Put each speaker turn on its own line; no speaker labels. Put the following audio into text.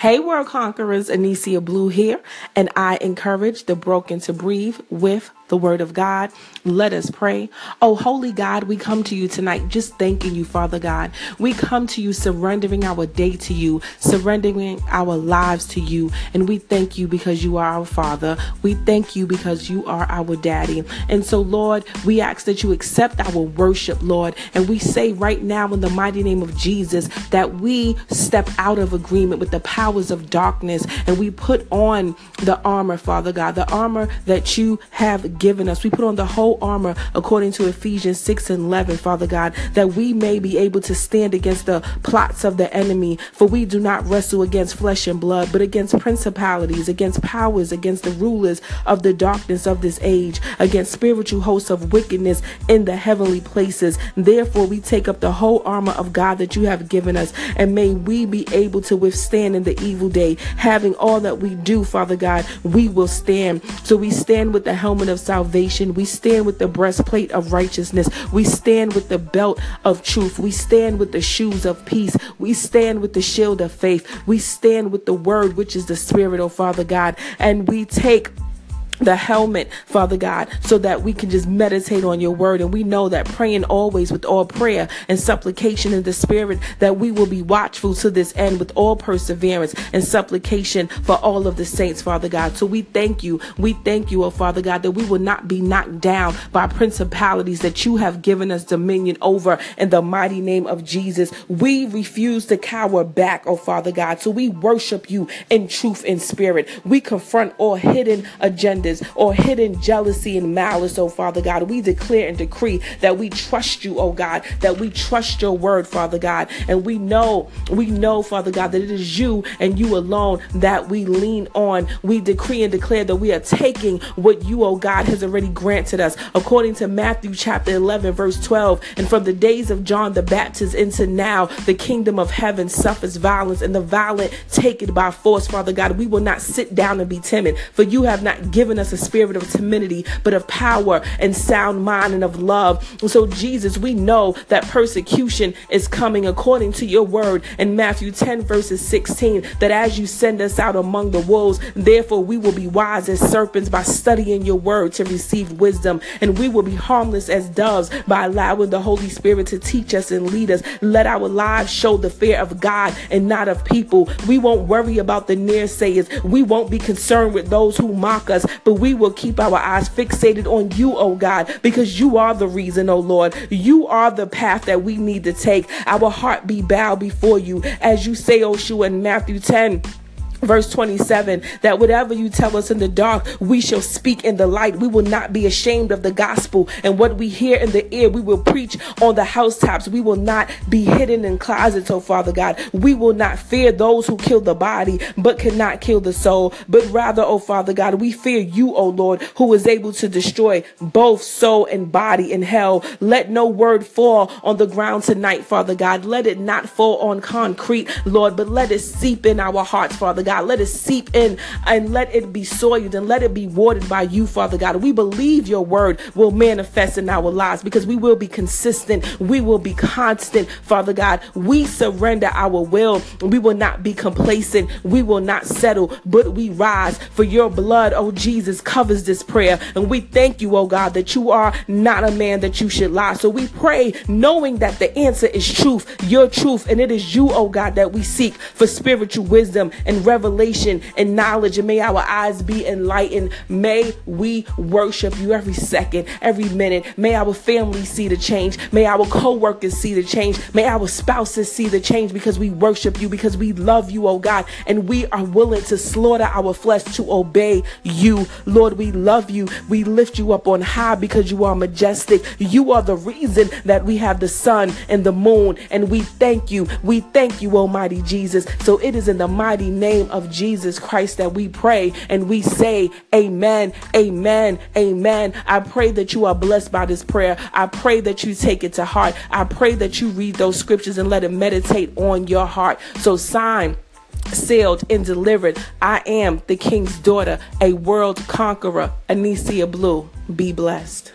Hey, World Conquerors, Anicia Blue here, and I encourage the broken to breathe with the word of God. Let us pray. Oh, holy God, we come to you tonight just thanking you, Father God. We come to you surrendering our day to you, surrendering our lives to you. And we thank you because you are our Father. We thank you because you are our Daddy. And so, Lord, we ask that you accept our worship, Lord. And we say right now in the mighty name of Jesus that we step out of agreement with the powers of darkness and we put on the armor, Father God, the armor that you have given us. We put on the whole armor according to Ephesians 6 and 11, Father God, that we may be able to stand against the plots of the enemy. For we do not wrestle against flesh and blood, but against principalities, against powers, against the rulers of the darkness of this age, against spiritual hosts of wickedness in the heavenly places. Therefore, we take up the whole armor of God that you have given us, and may we be able to withstand in the evil day. Having all that we do, Father God, we will stand. So we stand with the helmet of salvation. We stand with the breastplate of righteousness. We stand with the belt of truth. We stand with the shoes of peace. We stand with the shield of faith. We stand with the word, which is the spirit, oh Father God. And we take the helmet, Father God, so that we can just meditate on your word. And we know that praying always with all prayer and supplication in the spirit, that we will be watchful to this end with all perseverance and supplication for all of the saints, Father God. So we thank you. We thank you, oh Father God, that we will not be knocked down by principalities that you have given us dominion over in the mighty name of Jesus. We refuse to cower back, oh Father God. So we worship you in truth and spirit. We confront all hidden agendas or hidden jealousy and malice, oh Father God. We declare and decree that we trust you, oh God, that we trust your word, Father God. And we know, we know, Father God, that it is you and you alone that we lean on. We decree and declare that we are taking what you, oh God, has already granted us. According to Matthew chapter 11, verse 12, and from the days of John the Baptist into now, the kingdom of heaven suffers violence, and the violent take it by force, Father God. We will not sit down and be timid, for you have not given us a spirit of timidity, but of power and sound mind and of love. So, Jesus, we know that persecution is coming according to your word in Matthew 10, verses 16, that as you send us out among the wolves, therefore we will be wise as serpents by studying your word to receive wisdom, and we will be harmless as doves by allowing the Holy Spirit to teach us and lead us. Let our lives show the fear of God and not of people. We won't worry about the naysayers. We won't be concerned with those who mock us, but we will keep our eyes fixated on you, oh God, because you are the reason, oh Lord. You are the path that we need to take. Our heart be bowed before you, as you say, oh Shua, in Matthew 10 Verse 27 that whatever you tell us in the dark, we shall speak in the light. We will not be ashamed of the gospel. And what we hear in the ear, we will preach on the housetops. We will not be hidden in closets, oh Father God. We will not fear those who kill the body, but cannot kill the soul. But rather, oh Father God, we fear you, oh Lord, who is able to destroy both soul and body in hell. Let no word fall on the ground tonight, Father God. Let it not fall on concrete, Lord, but let it seep in our hearts, Father God. God. Let it seep in and let it be soiled and let it be watered by you, Father God. We believe your word will manifest in our lives because we will be consistent. We will be constant, Father God. We surrender our will. We will not be complacent. We will not settle, but we rise. For your blood, oh Jesus, covers this prayer. And we thank you, oh God, that you are not a man that you should lie. So we pray knowing that the answer is truth, your truth, and it is you, oh God, that we seek for spiritual wisdom and revelation revelation and knowledge. And may our eyes be enlightened. May we worship you every second, every minute. May our family see the change. May our co workers see the change. May our spouses see the change because we worship you, because we love you, oh God, and we are willing to slaughter our flesh to obey you. Lord, we love you. We lift you up on high because you are majestic. You are the reason that we have the sun and the moon, and we thank you. We thank you, Almighty Jesus. So it is in the mighty of Jesus Christ that we pray and we say, Amen, Amen, Amen. I pray that you are blessed by this prayer. I pray that you take it to heart. I pray that you read those scriptures and let it meditate on your heart. So, sign sealed and delivered. I am the king's daughter, a world conqueror. Anicia Blue. Be blessed.